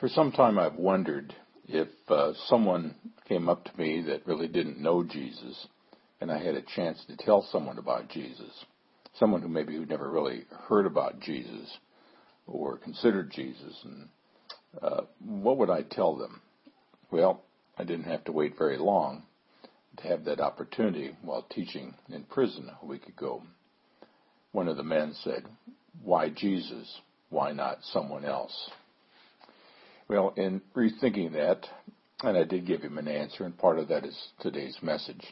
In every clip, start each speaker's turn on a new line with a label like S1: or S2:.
S1: For some time I've wondered if uh, someone came up to me that really didn't know Jesus and I had a chance to tell someone about Jesus, someone who maybe who never really heard about Jesus or considered Jesus, and uh, what would I tell them? Well, I didn't have to wait very long to have that opportunity while teaching in prison a week ago. One of the men said, Why Jesus? Why not someone else? Well, in rethinking that, and I did give him an answer, and part of that is today's message.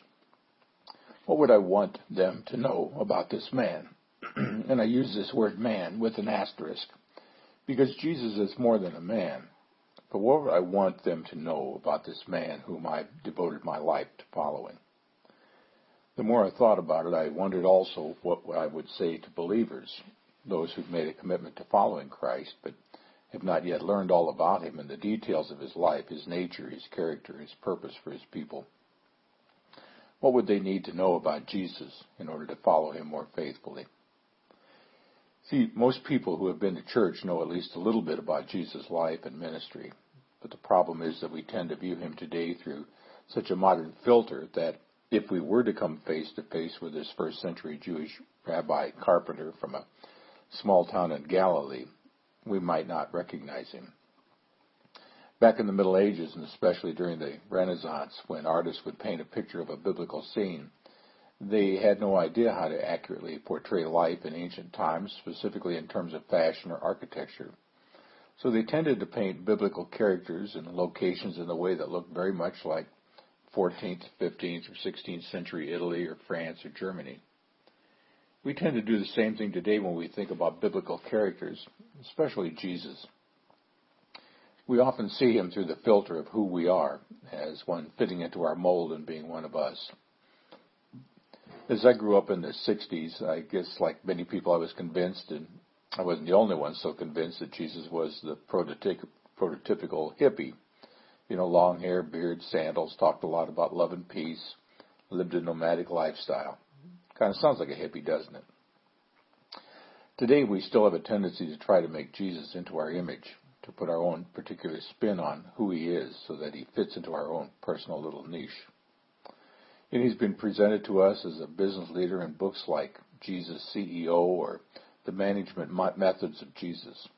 S1: What would I want them to know about this man? and I use this word man with an asterisk, because Jesus is more than a man. But what would I want them to know about this man whom I've devoted my life to following? The more I thought about it, I wondered also what I would say to believers, those who've made a commitment to following Christ, but have not yet learned all about him and the details of his life, his nature, his character, his purpose for his people. What would they need to know about Jesus in order to follow him more faithfully? See, most people who have been to church know at least a little bit about Jesus' life and ministry, but the problem is that we tend to view him today through such a modern filter that if we were to come face to face with this first century Jewish rabbi carpenter from a small town in Galilee, we might not recognize him. Back in the Middle Ages, and especially during the Renaissance, when artists would paint a picture of a biblical scene, they had no idea how to accurately portray life in ancient times, specifically in terms of fashion or architecture. So they tended to paint biblical characters and locations in a way that looked very much like 14th, 15th, or 16th century Italy or France or Germany. We tend to do the same thing today when we think about biblical characters, especially Jesus. We often see him through the filter of who we are, as one fitting into our mold and being one of us. As I grew up in the 60s, I guess like many people, I was convinced, and I wasn't the only one so convinced that Jesus was the prototypical hippie. You know, long hair, beard, sandals, talked a lot about love and peace, lived a nomadic lifestyle. Kind of sounds like a hippie, doesn't it? Today, we still have a tendency to try to make Jesus into our image, to put our own particular spin on who he is so that he fits into our own personal little niche. And he's been presented to us as a business leader in books like Jesus CEO or The Management Methods of Jesus.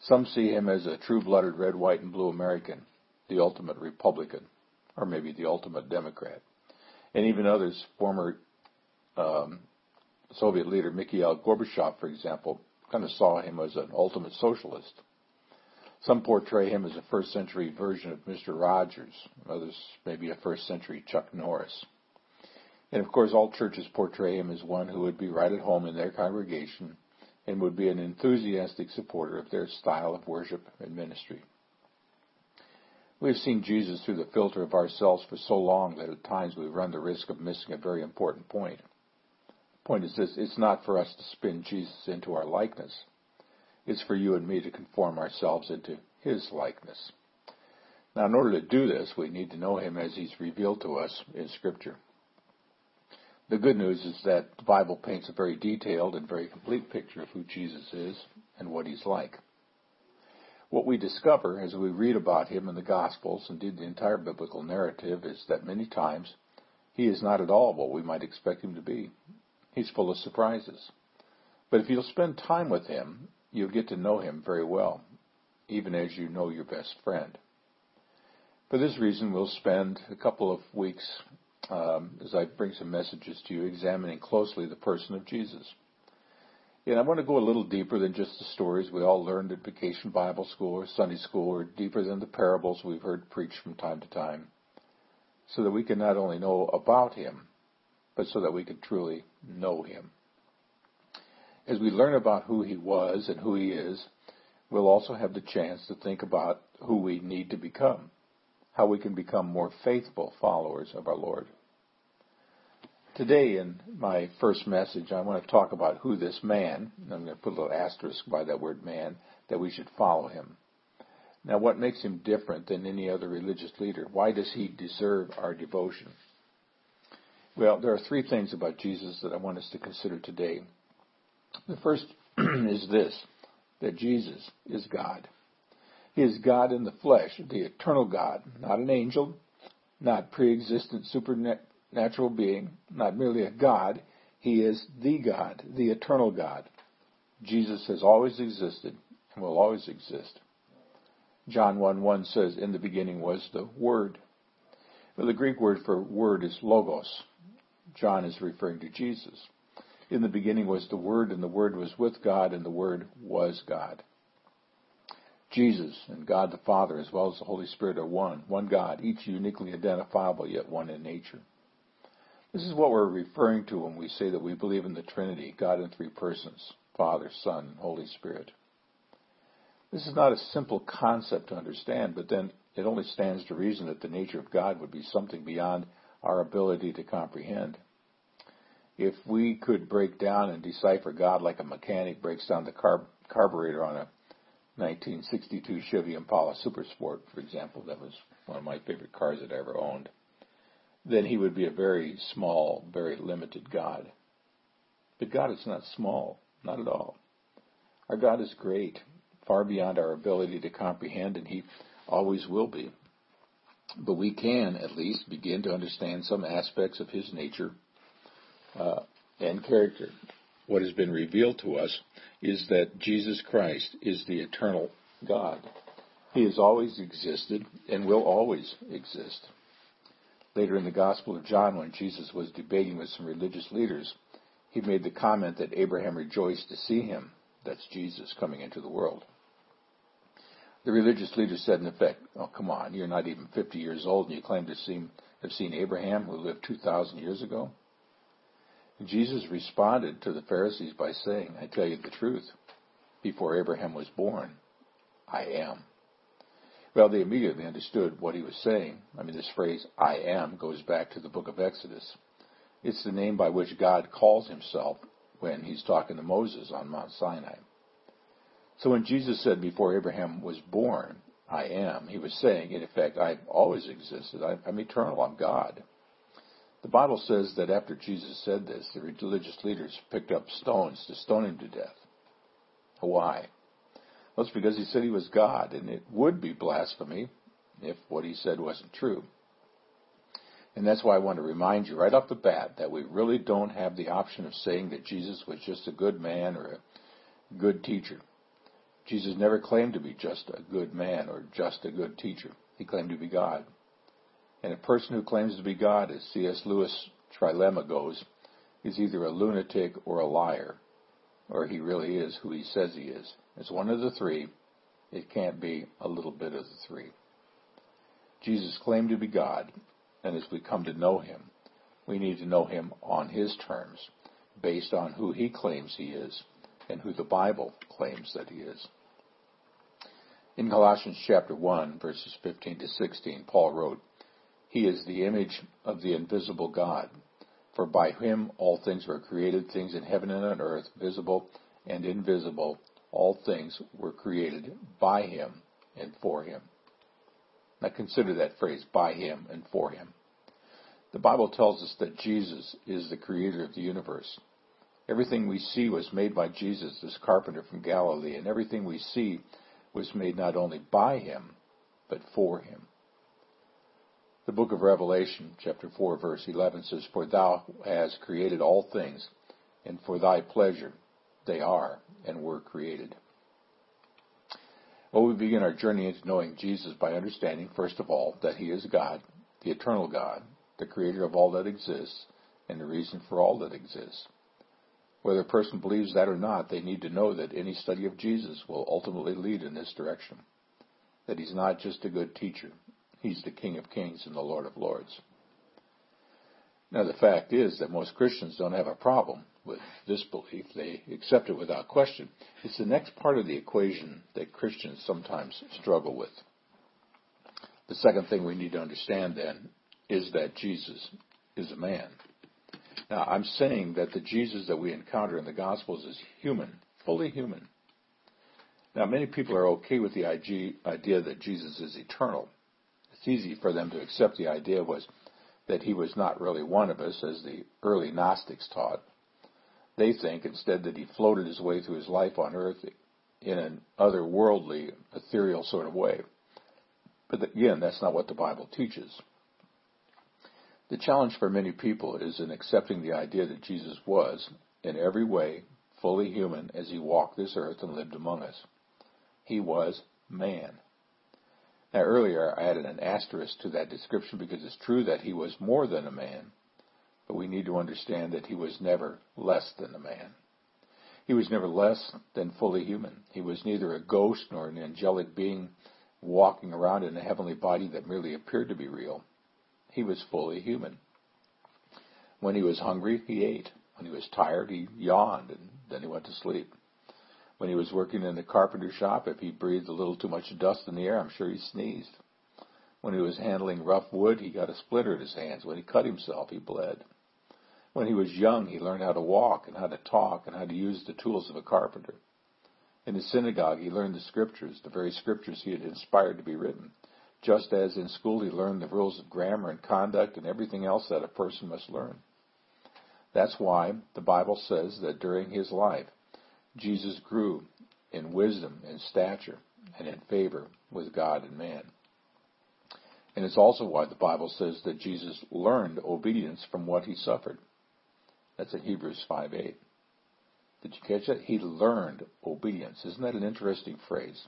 S1: Some see him as a true-blooded red, white, and blue American, the ultimate Republican, or maybe the ultimate Democrat. And even others, former um, Soviet leader Mikhail Gorbachev, for example, kind of saw him as an ultimate socialist. Some portray him as a first century version of Mr. Rogers, others maybe a first century Chuck Norris. And of course, all churches portray him as one who would be right at home in their congregation and would be an enthusiastic supporter of their style of worship and ministry. We have seen Jesus through the filter of ourselves for so long that at times we run the risk of missing a very important point. Point is this, it's not for us to spin Jesus into our likeness. It's for you and me to conform ourselves into his likeness. Now, in order to do this, we need to know him as he's revealed to us in Scripture. The good news is that the Bible paints a very detailed and very complete picture of who Jesus is and what he's like. What we discover as we read about him in the Gospels, indeed the entire biblical narrative, is that many times he is not at all what we might expect him to be. He's full of surprises. But if you'll spend time with him, you'll get to know him very well, even as you know your best friend. For this reason, we'll spend a couple of weeks um, as I bring some messages to you, examining closely the person of Jesus. And I want to go a little deeper than just the stories we all learned at vacation Bible school or Sunday school, or deeper than the parables we've heard preached from time to time, so that we can not only know about him, but so that we could truly know him. As we learn about who he was and who he is, we'll also have the chance to think about who we need to become, how we can become more faithful followers of our Lord. Today, in my first message, I want to talk about who this man, I'm going to put a little asterisk by that word man, that we should follow him. Now, what makes him different than any other religious leader? Why does he deserve our devotion? Well, there are three things about Jesus that I want us to consider today. The first is this that Jesus is God. He is God in the flesh, the eternal God, not an angel, not pre-existent supernatural being, not merely a God. He is the God, the eternal God. Jesus has always existed and will always exist. John 1 1 says, In the beginning was the Word. Well, the Greek word for word is logos. John is referring to Jesus. In the beginning was the Word, and the Word was with God, and the Word was God. Jesus and God the Father, as well as the Holy Spirit, are one, one God, each uniquely identifiable, yet one in nature. This is what we're referring to when we say that we believe in the Trinity, God in three persons, Father, Son, and Holy Spirit. This is not a simple concept to understand, but then it only stands to reason that the nature of God would be something beyond our ability to comprehend. If we could break down and decipher God like a mechanic breaks down the carb- carburetor on a 1962 Chevy Impala Super Sport, for example, that was one of my favorite cars that I ever owned, then he would be a very small, very limited God. But God is not small, not at all. Our God is great, far beyond our ability to comprehend, and he always will be. But we can at least begin to understand some aspects of his nature uh, and character. What has been revealed to us is that Jesus Christ is the eternal God. He has always existed and will always exist. Later in the Gospel of John, when Jesus was debating with some religious leaders, he made the comment that Abraham rejoiced to see him. That's Jesus coming into the world. The religious leader said, in effect, Oh, come on, you're not even 50 years old and you claim to see, have seen Abraham who lived 2,000 years ago? Jesus responded to the Pharisees by saying, I tell you the truth. Before Abraham was born, I am. Well, they immediately understood what he was saying. I mean, this phrase, I am, goes back to the book of Exodus. It's the name by which God calls himself when he's talking to Moses on Mount Sinai. So when Jesus said, Before Abraham was born, I am, he was saying, in effect, I've always existed. I'm eternal. I'm God. The Bible says that after Jesus said this, the religious leaders picked up stones to stone him to death. Why? Well, it's because he said he was God, and it would be blasphemy if what he said wasn't true. And that's why I want to remind you right off the bat that we really don't have the option of saying that Jesus was just a good man or a good teacher. Jesus never claimed to be just a good man or just a good teacher. He claimed to be God. And a person who claims to be God, as C.S. Lewis' trilemma goes, is either a lunatic or a liar, or he really is who he says he is. It's one of the three. It can't be a little bit of the three. Jesus claimed to be God, and as we come to know him, we need to know him on his terms, based on who he claims he is and who the Bible claims that he is. In Colossians chapter 1, verses 15 to 16, Paul wrote, He is the image of the invisible God, for by him all things were created, things in heaven and on earth, visible and invisible, all things were created by him and for him. Now consider that phrase, by him and for him. The Bible tells us that Jesus is the creator of the universe. Everything we see was made by Jesus, this carpenter from Galilee, and everything we see was made not only by him, but for him. The book of Revelation, chapter 4, verse 11 says, For thou hast created all things, and for thy pleasure they are and were created. Well, we begin our journey into knowing Jesus by understanding, first of all, that he is God, the eternal God, the creator of all that exists, and the reason for all that exists. Whether a person believes that or not, they need to know that any study of Jesus will ultimately lead in this direction. That he's not just a good teacher, he's the King of Kings and the Lord of Lords. Now, the fact is that most Christians don't have a problem with this belief. They accept it without question. It's the next part of the equation that Christians sometimes struggle with. The second thing we need to understand then is that Jesus is a man. Now, I'm saying that the Jesus that we encounter in the Gospels is human, fully human. Now, many people are okay with the idea that Jesus is eternal. It's easy for them to accept the idea was that he was not really one of us, as the early Gnostics taught. They think instead that he floated his way through his life on earth in an otherworldly, ethereal sort of way. But again, that's not what the Bible teaches. The challenge for many people is in accepting the idea that Jesus was, in every way, fully human as he walked this earth and lived among us. He was man. Now, earlier I added an asterisk to that description because it's true that he was more than a man, but we need to understand that he was never less than a man. He was never less than fully human. He was neither a ghost nor an angelic being walking around in a heavenly body that merely appeared to be real. He was fully human. When he was hungry, he ate. When he was tired, he yawned and then he went to sleep. When he was working in the carpenter shop, if he breathed a little too much dust in the air, I'm sure he sneezed. When he was handling rough wood, he got a splinter in his hands. When he cut himself, he bled. When he was young, he learned how to walk and how to talk and how to use the tools of a carpenter. In the synagogue, he learned the scriptures, the very scriptures he had inspired to be written just as in school he learned the rules of grammar and conduct and everything else that a person must learn. That's why the Bible says that during his life, Jesus grew in wisdom and stature and in favor with God and man. And it's also why the Bible says that Jesus learned obedience from what he suffered. That's in Hebrews 5:8. Did you catch that? He learned obedience. Isn't that an interesting phrase?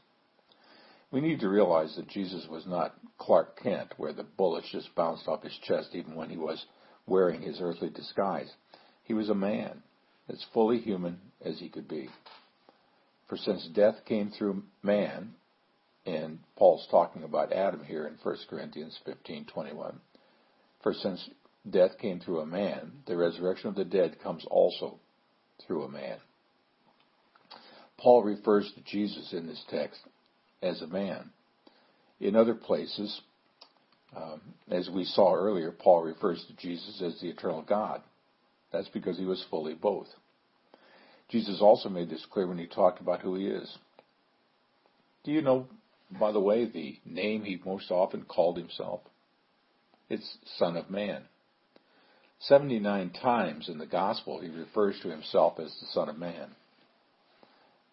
S1: We need to realize that Jesus was not Clark Kent, where the bullets just bounced off his chest even when he was wearing his earthly disguise. He was a man, as fully human as he could be. For since death came through man, and Paul's talking about Adam here in 1 Corinthians 15:21. For since death came through a man, the resurrection of the dead comes also through a man. Paul refers to Jesus in this text as a man. In other places, um, as we saw earlier, Paul refers to Jesus as the eternal God. That's because he was fully both. Jesus also made this clear when he talked about who he is. Do you know, by the way, the name he most often called himself? It's Son of Man. 79 times in the Gospel he refers to himself as the Son of Man.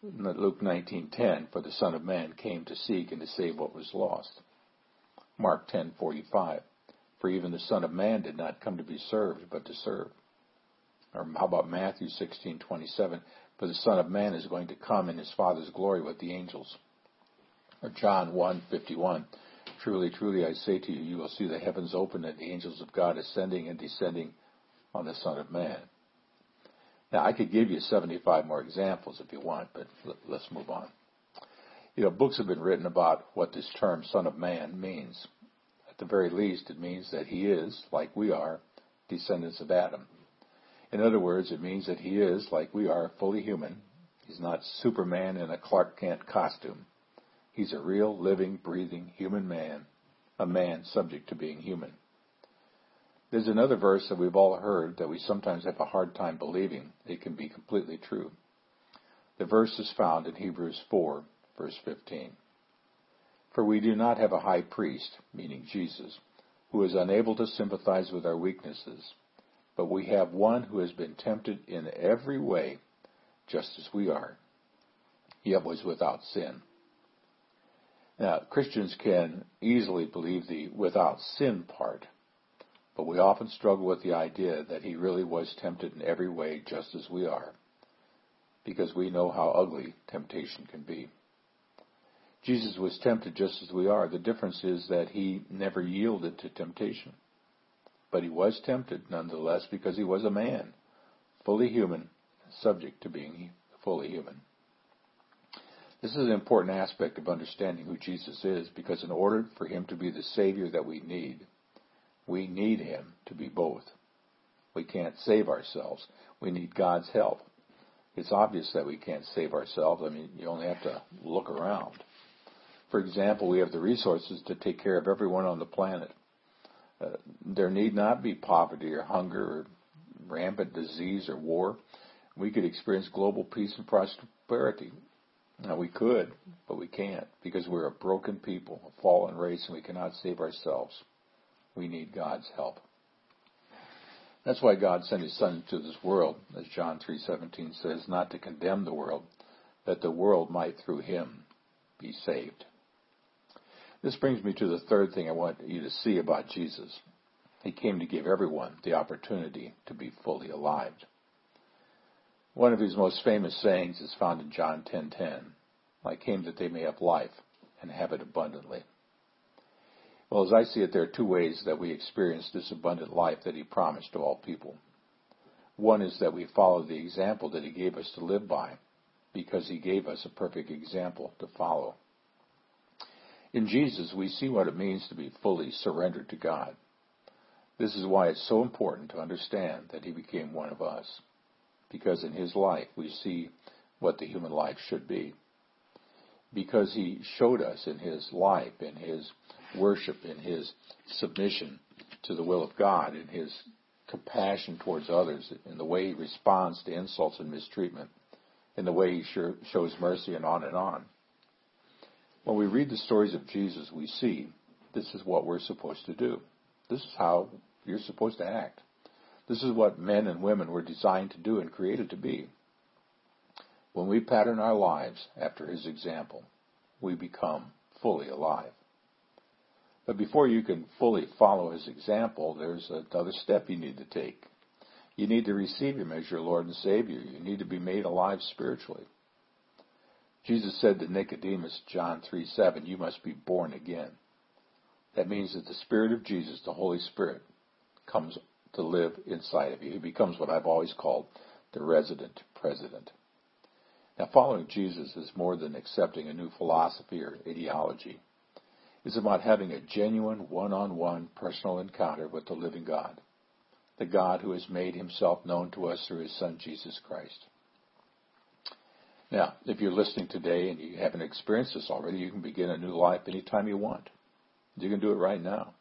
S1: Luke 19:10, for the Son of Man came to seek and to save what was lost. Mark 10:45, for even the Son of Man did not come to be served, but to serve. Or how about Matthew 16:27, for the Son of Man is going to come in his Father's glory with the angels. Or John 1:51, truly, truly I say to you, you will see the heavens open and the angels of God ascending and descending on the Son of Man. Now, I could give you 75 more examples if you want, but let's move on. You know, books have been written about what this term Son of Man means. At the very least, it means that he is, like we are, descendants of Adam. In other words, it means that he is, like we are, fully human. He's not Superman in a Clark Kent costume. He's a real, living, breathing human man, a man subject to being human. There's another verse that we've all heard that we sometimes have a hard time believing it can be completely true. The verse is found in Hebrews 4, verse 15. For we do not have a high priest, meaning Jesus, who is unable to sympathize with our weaknesses, but we have one who has been tempted in every way, just as we are, yet was without sin. Now, Christians can easily believe the without sin part but we often struggle with the idea that he really was tempted in every way just as we are, because we know how ugly temptation can be. Jesus was tempted just as we are. The difference is that he never yielded to temptation. But he was tempted nonetheless because he was a man, fully human, subject to being fully human. This is an important aspect of understanding who Jesus is because in order for him to be the Savior that we need, we need Him to be both. We can't save ourselves. We need God's help. It's obvious that we can't save ourselves. I mean, you only have to look around. For example, we have the resources to take care of everyone on the planet. Uh, there need not be poverty or hunger or rampant disease or war. We could experience global peace and prosperity. Now, we could, but we can't because we're a broken people, a fallen race, and we cannot save ourselves. We need God's help. That's why God sent his son to this world, as John 3:17 says, not to condemn the world, that the world might through him be saved. This brings me to the third thing I want you to see about Jesus. He came to give everyone the opportunity to be fully alive. One of his most famous sayings is found in John 10:10. I came that they may have life and have it abundantly. Well, as I see it, there are two ways that we experience this abundant life that he promised to all people. One is that we follow the example that he gave us to live by, because he gave us a perfect example to follow. In Jesus, we see what it means to be fully surrendered to God. This is why it's so important to understand that he became one of us because in his life we see what the human life should be. Because he showed us in his life, in his worship, in his submission to the will of God, in his compassion towards others, in the way he responds to insults and mistreatment, in the way he shows mercy, and on and on. When we read the stories of Jesus, we see this is what we're supposed to do. This is how you're supposed to act. This is what men and women were designed to do and created to be. When we pattern our lives after his example, we become fully alive. But before you can fully follow his example, there's another step you need to take. You need to receive him as your Lord and Savior. You need to be made alive spiritually. Jesus said to Nicodemus, John 3 7, you must be born again. That means that the Spirit of Jesus, the Holy Spirit, comes to live inside of you. He becomes what I've always called the resident president. Now, following Jesus is more than accepting a new philosophy or ideology. It's about having a genuine one-on-one personal encounter with the living God, the God who has made himself known to us through his Son, Jesus Christ. Now, if you're listening today and you haven't experienced this already, you can begin a new life anytime you want. You can do it right now.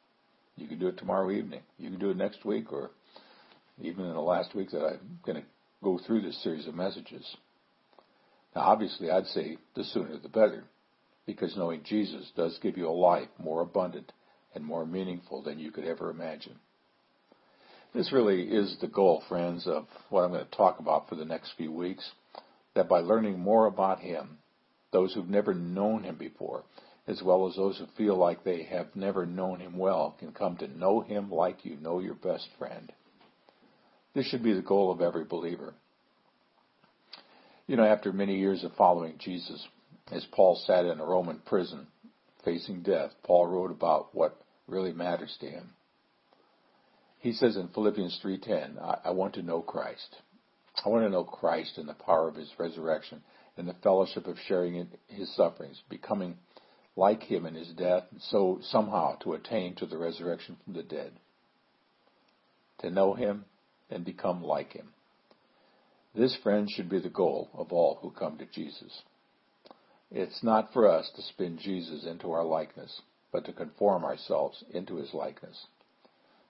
S1: You can do it tomorrow evening. You can do it next week or even in the last week that I'm going to go through this series of messages. Now, obviously, I'd say the sooner the better, because knowing Jesus does give you a life more abundant and more meaningful than you could ever imagine. This really is the goal, friends, of what I'm going to talk about for the next few weeks. That by learning more about Him, those who've never known Him before as well as those who feel like they have never known him well, can come to know him like you know your best friend. This should be the goal of every believer. You know, after many years of following Jesus, as Paul sat in a Roman prison facing death, Paul wrote about what really matters to him. He says in Philippians 3:10, I, I want to know Christ. I want to know Christ and the power of his resurrection and the fellowship of sharing in his sufferings, becoming like him in his death, so somehow to attain to the resurrection from the dead. To know him and become like him. This, friend, should be the goal of all who come to Jesus. It's not for us to spin Jesus into our likeness, but to conform ourselves into his likeness.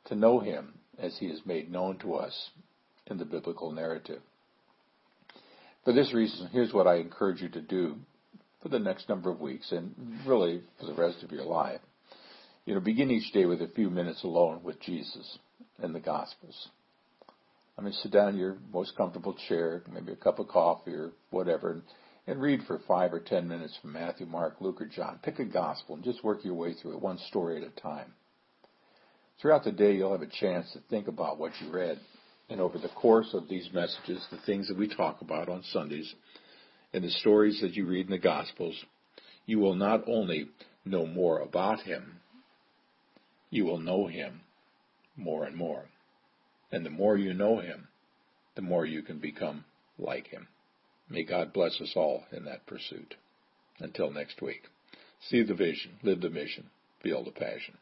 S1: To know him as he is made known to us in the biblical narrative. For this reason, here's what I encourage you to do for the next number of weeks and really for the rest of your life. You know, begin each day with a few minutes alone with Jesus and the Gospels. I mean, sit down in your most comfortable chair, maybe a cup of coffee or whatever, and, and read for five or ten minutes from Matthew, Mark, Luke, or John. Pick a Gospel and just work your way through it, one story at a time. Throughout the day, you'll have a chance to think about what you read. And over the course of these messages, the things that we talk about on Sundays, and the stories that you read in the Gospels, you will not only know more about him, you will know him more and more. And the more you know him, the more you can become like him. May God bless us all in that pursuit. Until next week, see the vision, live the mission, feel the passion.